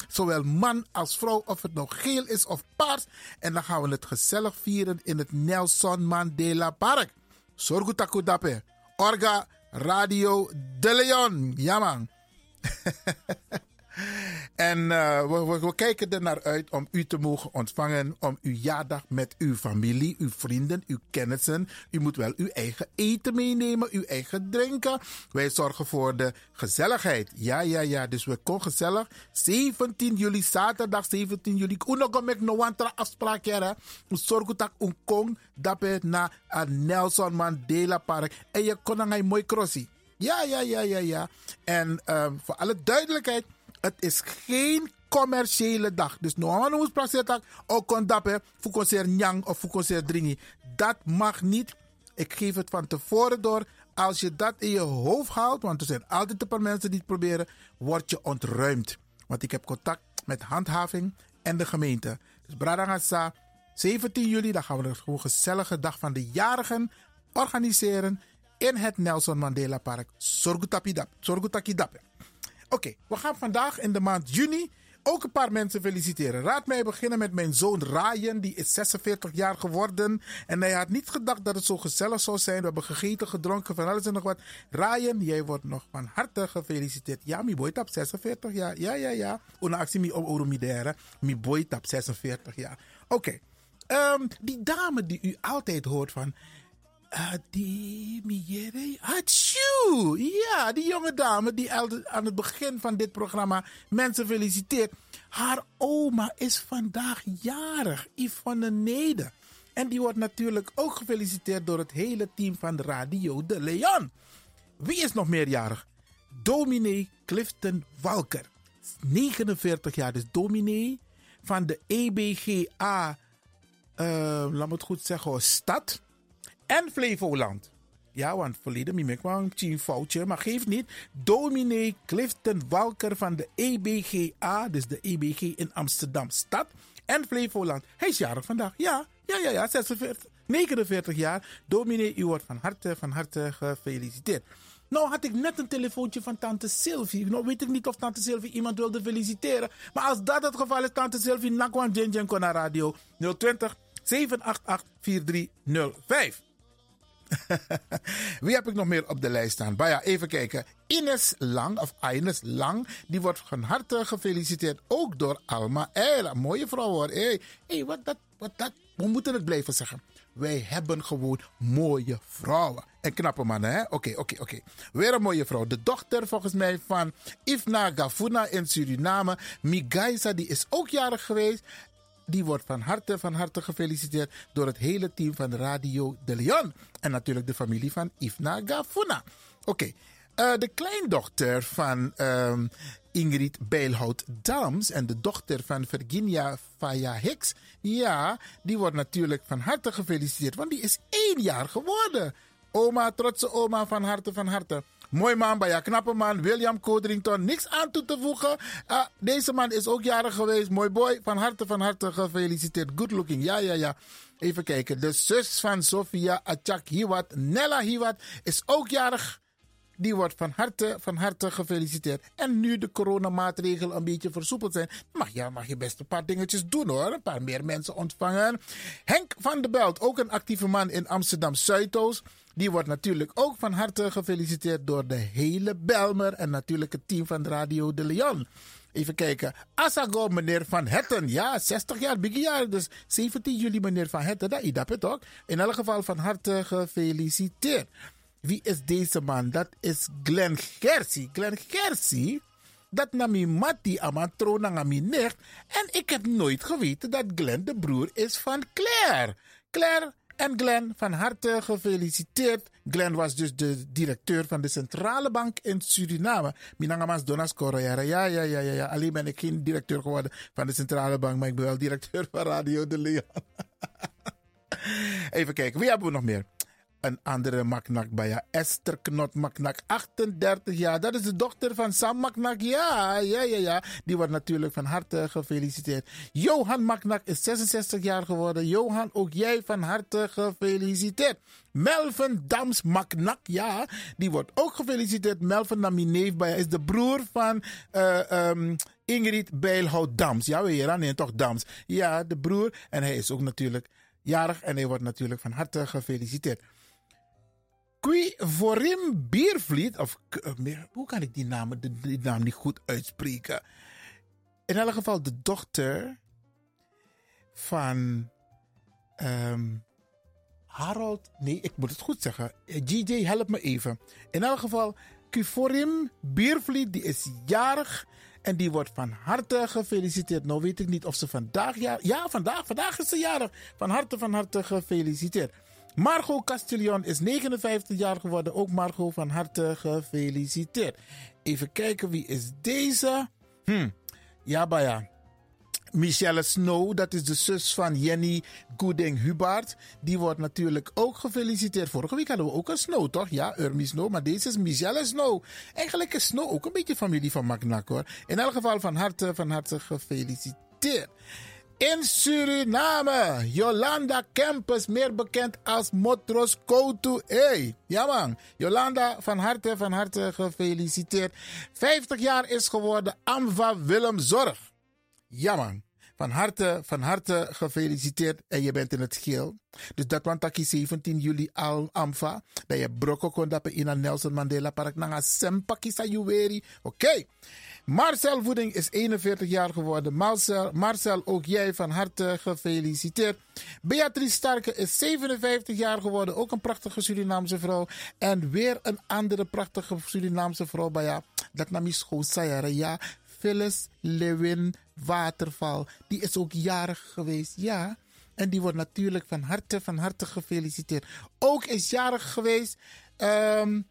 [SPEAKER 1] Zowel man als vrouw, of het nou geel is of paars. En dan gaan we het gezellig vieren in het Nelson Mandela Park. Zorg taku dape. Orga Radio De Leon. Ja man. En uh, we, we, kijken er naar uit om u te mogen ontvangen. Om uw jaardag met uw familie, uw vrienden, uw kennissen. U moet wel uw eigen eten meenemen, uw eigen drinken. Wij zorgen voor de gezelligheid. Ja, ja, ja. Dus we komen gezellig. 17 juli, zaterdag 17 juli. Nog met no one afspraak zorgen dat een kong dat naar Nelson Mandela Park. En je kon een mooi crossie. Ja, ja, ja, ja, ja. En um, voor alle duidelijkheid. Het is geen commerciële dag. Dus no man moet praten ook kon dappen voor concert nyang of voor concert dringi. Dat mag niet. Ik geef het van tevoren door. Als je dat in je hoofd haalt, want er zijn altijd een paar mensen die het proberen, word je ontruimd. Want ik heb contact met handhaving en de gemeente. Dus Bradangasa, 17 juli, dan gaan we een gezellige dag van de jarigen organiseren in het Nelson Mandela Park. Sorgutakidap. Oké, we gaan vandaag in de maand juni ook een paar mensen feliciteren. Raad mij beginnen met mijn zoon Ryan, die is 46 jaar geworden. En hij had niet gedacht dat het zo gezellig zou zijn. We hebben gegeten, gedronken, van alles en nog wat. Ryan, jij wordt nog van harte gefeliciteerd. Ja, mi boy tap 46 jaar. Ja, ja, ja. Una actie mi oromidere. Mi boy tap 46 jaar. Oké. Ehm, die dame die u altijd hoort van... Uh, die Miere Hatsjoe! Ja, die jonge dame die aan het begin van dit programma mensen feliciteert. Haar oma is vandaag jarig, Yvonne Nede. En die wordt natuurlijk ook gefeliciteerd door het hele team van Radio de Leon. Wie is nog meerjarig? Dominee Clifton Walker. 49 jaar, dus dominee van de EBGA, uh, laat me het goed zeggen, stad en Flevoland. Ja, want verleden mi ik wel een foutje, maar geef niet. Dominee Clifton Walker van de EBGA, dus de EBG in Amsterdam Stad en Flevoland. Hij is jarig vandaag. Ja, ja, ja, ja, 46, 49 jaar. Dominee, u wordt van harte, van harte gefeliciteerd. Nou had ik net een telefoontje van tante Sylvie. Nou weet ik niet of tante Sylvie iemand wilde feliciteren. Maar als dat het geval is, tante Sylvie, nakwan Jen Kona Radio 020 788 4305. Wie heb ik nog meer op de lijst staan? Maar even kijken. Ines Lang, of Ines Lang, die wordt van harte gefeliciteerd. Ook door Alma Eila. Mooie vrouw hoor. Hey, hey, wat dat, wat dat. We moeten het blijven zeggen. Wij hebben gewoon mooie vrouwen. En knappe mannen, hè? Oké, oké, oké. Weer een mooie vrouw. De dochter, volgens mij, van Ifna Gafuna in Suriname. Migaisa, die is ook jarig geweest die wordt van harte, van harte gefeliciteerd door het hele team van Radio de Leon. En natuurlijk de familie van Ifna Gafuna. Oké, eh, de kleindochter van um, Ingrid Bijlhout Dams en de dochter van Virginia Faya Hicks. Ja, die wordt natuurlijk van harte gefeliciteerd, want die is één jaar geworden. Oma, trotse oma, van harte, van harte. Mooi man, bij ja, knappe man. William Codrington, niks aan toe te voegen. Uh, deze man is ook jarig geweest. Mooi boy, van harte, van harte gefeliciteerd. Good looking, ja, ja, ja. Even kijken. De zus van Sofia Achak Hiwat, Nella Hiwat, is ook jarig. Die wordt van harte, van harte gefeliciteerd. En nu de coronamaatregelen een beetje versoepeld zijn, mag je, mag je best een paar dingetjes doen hoor. Een paar meer mensen ontvangen. Henk van de Belt, ook een actieve man in Amsterdam Zuidoost. Die wordt natuurlijk ook van harte gefeliciteerd door de hele Belmer en natuurlijk het team van Radio de Leon. Even kijken. Asago, meneer Van Hetten. Ja, 60 jaar, big jaar. Dus 17 juli, meneer Van Hetten. Dat idap het ook. In elk geval van harte gefeliciteerd. Wie is deze man? Dat is Glenn Gersie. Glenn Gersie, dat nami Matti Amatro nami nicht. En ik heb nooit geweten dat Glenn de broer is van Claire. Claire en Glenn, van harte gefeliciteerd. Glenn was dus de directeur van de Centrale Bank in Suriname. Minangamas Donas Ja, ja, ja, ja, ja. Alleen ben ik geen directeur geworden van de Centrale Bank, maar ik ben wel directeur van Radio de Leon. Even kijken, wie hebben we nog meer? Een andere Maknak bij Esther Knot Maknak, 38 jaar. Dat is de dochter van Sam Maknak. Ja, ja, ja, ja. Die wordt natuurlijk van harte gefeliciteerd. Johan Maknak is 66 jaar geworden. Johan, ook jij van harte gefeliciteerd. Melvin Dams Maknak, ja, die wordt ook gefeliciteerd. Melvin Namineef bij is de broer van uh, um, Ingrid Bijlhout Dams. Ja, weer aan, nee, toch Dams. Ja, de broer. En hij is ook natuurlijk jarig en hij wordt natuurlijk van harte gefeliciteerd. Qui Vorim Biervliet, of uh, hoe kan ik die naam, die, naam niet goed uitspreken? In elk geval de dochter van um, Harold. Nee, ik moet het goed zeggen. GJ, help me even. In elk geval, Cuforim Biervliet, die is jarig. En die wordt van harte gefeliciteerd. Nou weet ik niet of ze vandaag jarig... Ja, vandaag. Vandaag is ze jarig. Van harte, van harte gefeliciteerd. Margot Castillon is 59 jaar geworden. Ook Margot van harte gefeliciteerd. Even kijken, wie is deze? Hm, ja, ja. Michelle Snow, dat is de zus van Jenny Goeding Hubert. Die wordt natuurlijk ook gefeliciteerd. Vorige week hadden we ook een Snow, toch? Ja, Urmi Snow. Maar deze is Michelle Snow. Eigenlijk is Snow ook een beetje familie van Magnak hoor. In elk geval van harte, van harte gefeliciteerd. In Suriname, Jolanda Kempers, meer bekend als Motros Koutu. Hey, ja man, Jolanda, van harte, van harte gefeliciteerd. 50 jaar is geworden Amva Willem Zorg. Ja man, van harte, van harte gefeliciteerd en je bent in het geel. Dus dat want taki 17 juli al Amva. Dat je brokko kon dat in Nelson Mandela Park. Nanga sempaki sa juweri. Oké. Marcel Voeding is 41 jaar geworden. Marcel, Marcel, ook jij van harte gefeliciteerd. Beatrice Starke is 57 jaar geworden. Ook een prachtige Surinaamse vrouw. En weer een andere prachtige Surinaamse vrouw. Ja, dat nam is Ja, Phyllis Lewin Waterval. Die is ook jarig geweest. Ja. En die wordt natuurlijk van harte, van harte gefeliciteerd. Ook is jarig geweest. Um,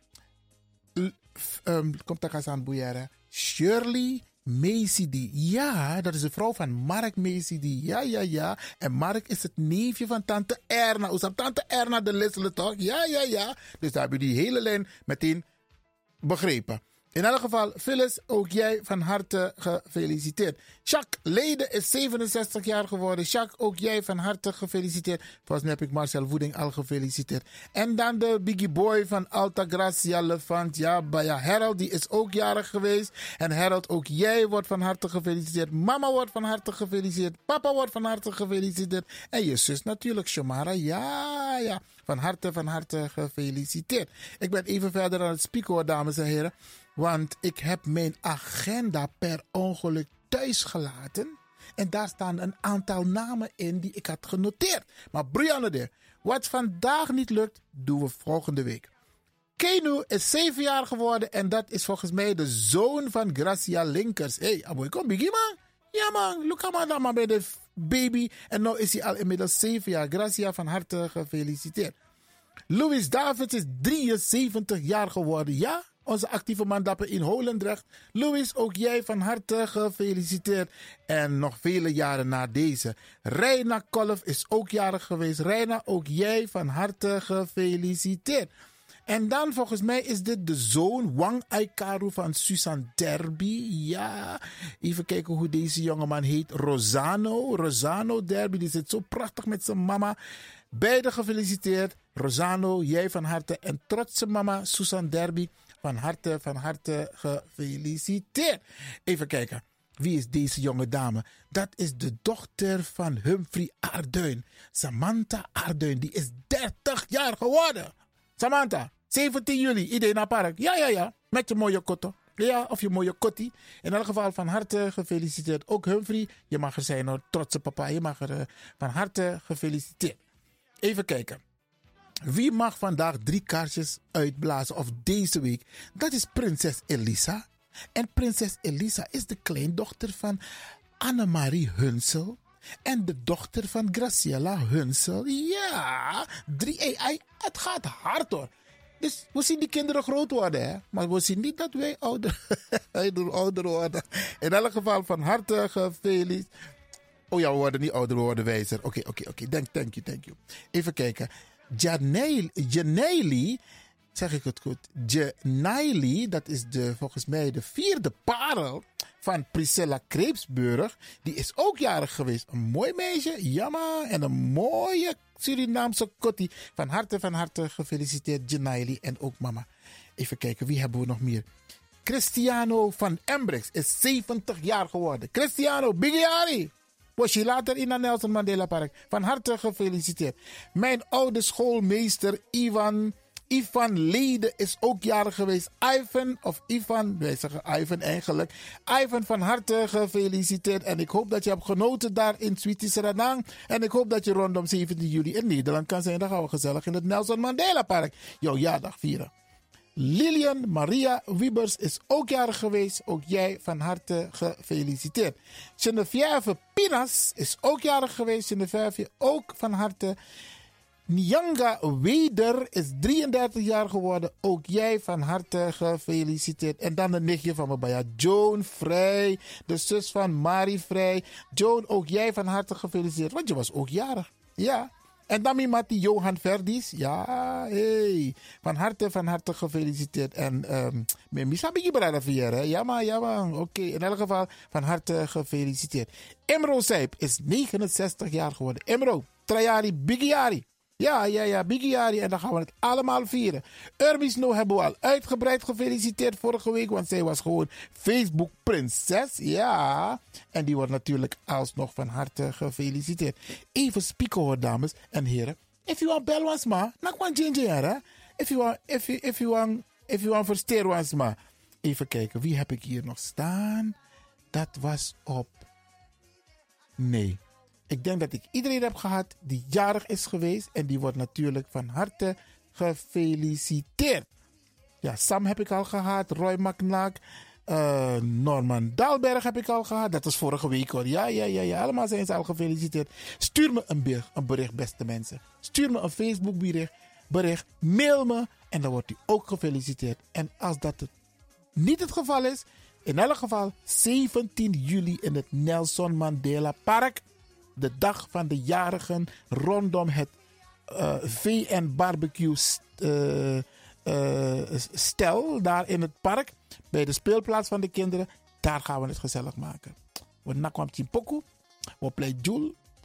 [SPEAKER 1] um, komt daar aan boeieren. Shirley Macy Ja, dat is de vrouw van Mark Macy Ja, ja, ja. En Mark is het neefje van tante Erna. Hoe tante Erna de Lisselen toch? Ja, ja, ja. Dus daar hebben we die hele lijn meteen begrepen. In elk geval, Phyllis, ook jij van harte gefeliciteerd. Jacques Leden is 67 jaar geworden. Jacques, ook jij van harte gefeliciteerd. Volgens mij heb ik Marcel Voeding al gefeliciteerd. En dan de Biggie Boy van Alta Gracia Levant. Ja, Baya Harold, die is ook jarig geweest. En Harold, ook jij wordt van harte gefeliciteerd. Mama wordt van harte gefeliciteerd. Papa wordt van harte gefeliciteerd. En je zus natuurlijk, Shamara. Ja, ja. Van harte, van harte gefeliciteerd. Ik ben even verder aan het spieken dames en heren. Want ik heb mijn agenda per ongeluk thuis gelaten. En daar staan een aantal namen in die ik had genoteerd. Maar Brianne wat vandaag niet lukt, doen we volgende week. Kenu is zeven jaar geworden en dat is volgens mij de zoon van Gracia Linkers. Hé, hey, aboy, kom biggie man. Ja man, look maar dan maar bij de baby. En nu is hij al inmiddels zeven jaar. Gracia van harte gefeliciteerd. Louis Davids is 73 jaar geworden. Ja, onze actieve mandappen in Holendrecht. Louis, ook jij van harte gefeliciteerd. En nog vele jaren na deze. Reina Kolf is ook jarig geweest. Reina, ook jij van harte gefeliciteerd. En dan volgens mij is dit de zoon Wang Aikaru van Susan Derby. Ja, even kijken hoe deze jongeman heet. Rosano. Rosano Derby, die zit zo prachtig met zijn mama. Beide gefeliciteerd. Rosano, jij van harte. En trotse mama Susan Derby van harte, van harte gefeliciteerd. Even kijken. Wie is deze jonge dame? Dat is de dochter van Humphrey Arduin. Samantha Arduin, die is 30 jaar geworden. Samantha, 17 juli, iedereen naar park. Ja, ja, ja. Met je mooie kotto. Ja, of je mooie kotti. In elk geval van harte gefeliciteerd. Ook Humphrey, je mag er zijn hoor. Trotse papa, je mag er uh, van harte gefeliciteerd. Even kijken. Wie mag vandaag drie kaarsjes uitblazen of deze week? Dat is prinses Elisa. En prinses Elisa is de kleindochter van Annemarie Hunsel. En de dochter van Graciela Hunsel. Ja, drie. Hey, het gaat hard hoor. Dus we zien die kinderen groot worden, hè? maar we zien niet dat wij ouder, ouder worden. In elk geval van harte gefeliciteerd. Oh ja, we worden niet ouder, we worden wijzer. Oké, oké, oké. Thank, thank you, thank you. Even kijken. Janeli, zeg ik het goed? Janeli, dat is de, volgens mij de vierde parel van Priscilla Kreepsburg. Die is ook jarig geweest. Een mooi meisje, jamma. En een mooie Surinaamse kotti. Van harte, van harte gefeliciteerd, Janeli en ook mama. Even kijken, wie hebben we nog meer? Cristiano van Embrex is 70 jaar geworden. Cristiano, Bigiari was je later in het Nelson Mandela Park. Van harte gefeliciteerd. Mijn oude schoolmeester Ivan, Ivan Lede is ook jarig geweest. Ivan, of Ivan, wij zeggen Ivan eigenlijk. Ivan, van harte gefeliciteerd. En ik hoop dat je hebt genoten daar in Sweetie En ik hoop dat je rondom 17 juli in Nederland kan zijn. Dan gaan we gezellig in het Nelson Mandela Park jouw jaardag vieren. Lilian Maria Wiebers is ook jarig geweest. Ook jij van harte gefeliciteerd. Geneviève Pinas is ook jarig geweest. Geneviève ook van harte. Nyanga Weder is 33 jaar geworden. Ook jij van harte gefeliciteerd. En dan de nichtje van me bij Joan Vrij, de zus van Marie Vrij. Joan, ook jij van harte gefeliciteerd, want je was ook jarig. Ja. En dan iemand die Johan Verdis. Ja, hey. Van harte, van harte gefeliciteerd. En met Misabi Brada hè? Ja, maar, ja, maar. Oké, in elk geval van harte gefeliciteerd. Emro Sijp is 69 jaar geworden. Emro, Trajari, Bigiari. Ja, ja, ja, Bigiari. En dan gaan we het allemaal vieren. Urbi No hebben we al uitgebreid gefeliciteerd vorige week. Want zij was gewoon Facebook prinses. Ja. En die wordt natuurlijk alsnog van harte gefeliciteerd. Even spieken hoor, dames en heren. If you want bel was ma, dan kan je hè. If you want, if you, if you want, if you want versteer ma. Even kijken, wie heb ik hier nog staan? Dat was op... Nee. Ik denk dat ik iedereen heb gehad die jarig is geweest. En die wordt natuurlijk van harte gefeliciteerd. Ja, Sam heb ik al gehad. Roy McNack. Uh, Norman Dalberg heb ik al gehad. Dat was vorige week hoor. Ja, ja, ja, ja. Allemaal zijn ze al gefeliciteerd. Stuur me een bericht, een bericht beste mensen. Stuur me een Facebook bericht, bericht. Mail me. En dan wordt u ook gefeliciteerd. En als dat niet het geval is. In elk geval 17 juli in het Nelson Mandela Park de dag van de jarigen rondom het uh, VN Barbecue uh, uh, stel daar in het park. Bij de speelplaats van de kinderen. Daar gaan we het gezellig maken. We nakwam Poku. We play.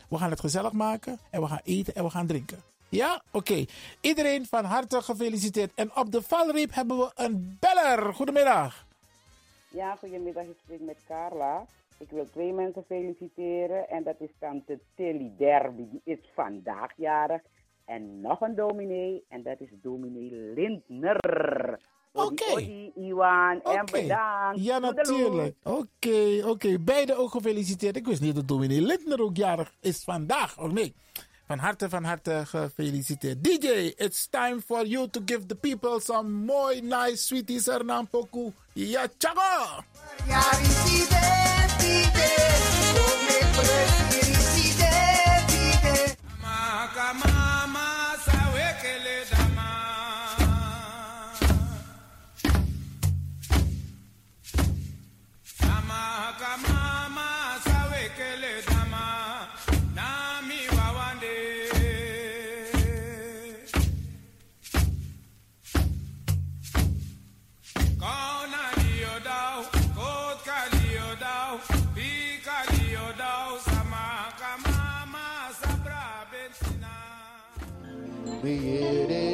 [SPEAKER 1] We gaan het gezellig maken. En we gaan eten en we gaan drinken. Ja? Oké. Iedereen van harte gefeliciteerd. En op de valreep hebben we een beller. Goedemiddag.
[SPEAKER 14] Ja, goedemiddag. Ik spreek met Carla. Ik wil twee mensen feliciteren en dat is tante Tilly Derby, die is vandaag jarig. En nog een dominee en dat is dominee Lindner.
[SPEAKER 1] Oké.
[SPEAKER 14] Okay. Iwan en bedankt.
[SPEAKER 1] Ja, natuurlijk. Oké, okay, oké. Okay. Beide ook gefeliciteerd. Ik wist niet dat dominee Lindner ook jarig is vandaag, of nee? Van harte, van harte gefeliciteerd. DJ, it's time for you to give the people some mooi, nice, sweeties Hernán Poku. Ja, chago! Ja,
[SPEAKER 9] it is.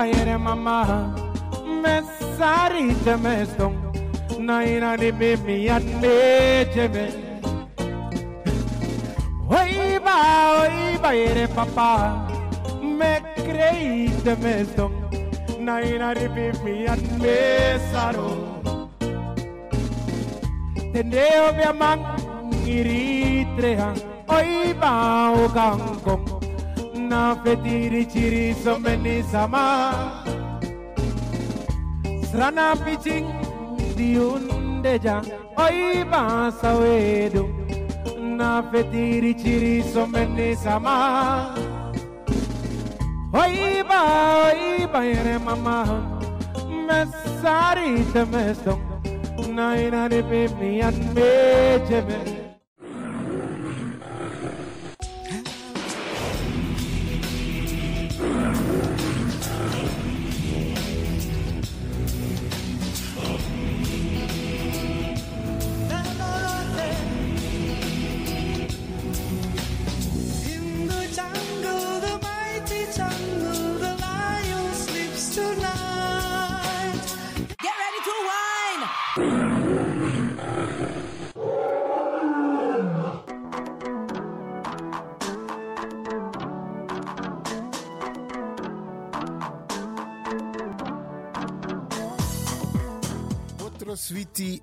[SPEAKER 15] Oiba, yere mama, me sari te me stong, na ina di mi mi at me jeme. Oiba, oiba, yere papa, me crei te me stong, na ina di mi mi at me saro. Tendeo mi amang iritreha, oiba o gangkong, Nina fetiri chiri someni sama Srana piching diundeja Oi basa wedu Na fetiri chiri someni sama Oi ba oi ba ere mama. Mesari temestom Na ina de pipi an me.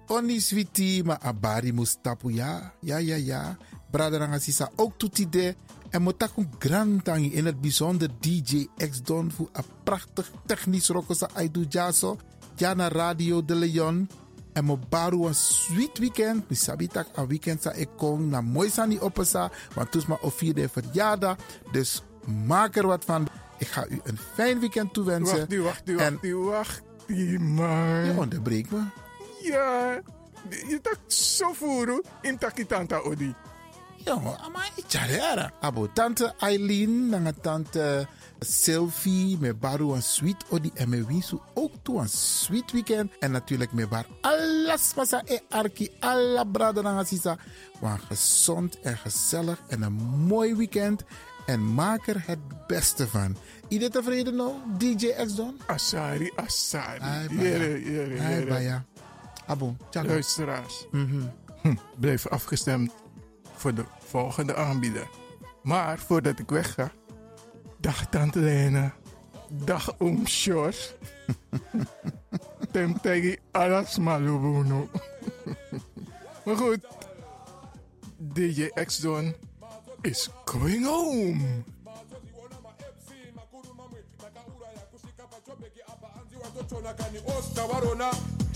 [SPEAKER 1] Oni sweetie, maar abari mustapu ya. Ja, ja, ja. Braderanga sisa ook toetide. En motakun grantangi in het bijzonder DJ X Don voor een prachtig technisch rokosa aidu jaso. Jana Radio de Leon. En mo baru een sweet weekend. Mi sabitak een weekend sa ik kom na mooi sani opesa. Want toes ma vierde verjaardag. Dus maak er wat van. Ik ga u een fijn weekend toewensen.
[SPEAKER 5] Wacht, wacht,
[SPEAKER 1] En-
[SPEAKER 5] wacht, wacht, man.
[SPEAKER 1] Je onderbreekt me.
[SPEAKER 5] Ja, je tak zo voeren in takitanta odi.
[SPEAKER 1] Jongen, maar itchare Abo tante Eileen, nanga tante Sylvie, me baru een sweet odi en me winsu ook toe een sweet weekend. En natuurlijk me bar alles masa e arki, alla brada nanga sisa. Maar gezond en gezellig en een mooi weekend. En maak er het beste van. Iedereen tevreden nou, DJ X Don?
[SPEAKER 5] Asari, Asari. Jere, jere, jere.
[SPEAKER 1] Tjaka.
[SPEAKER 5] Luisteraars,
[SPEAKER 1] Mhm.
[SPEAKER 5] hm, blijf afgestemd voor de volgende aanbieder. Maar voordat ik wegga, dag Tante Lena, dag Oom Sjors. Tem tegi alas malubuno. maar goed, DJ X-Don is going home.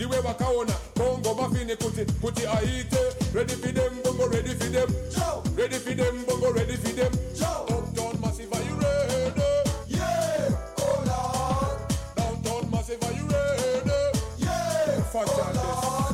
[SPEAKER 16] Ndiwe wakaona bongo mafini kuti kuti aite ready for them bongo ready for them. Ready for them bongo ready for them. Uptown massive are you ready? Yeah oh lord. Downtown massive are you ready? Yeah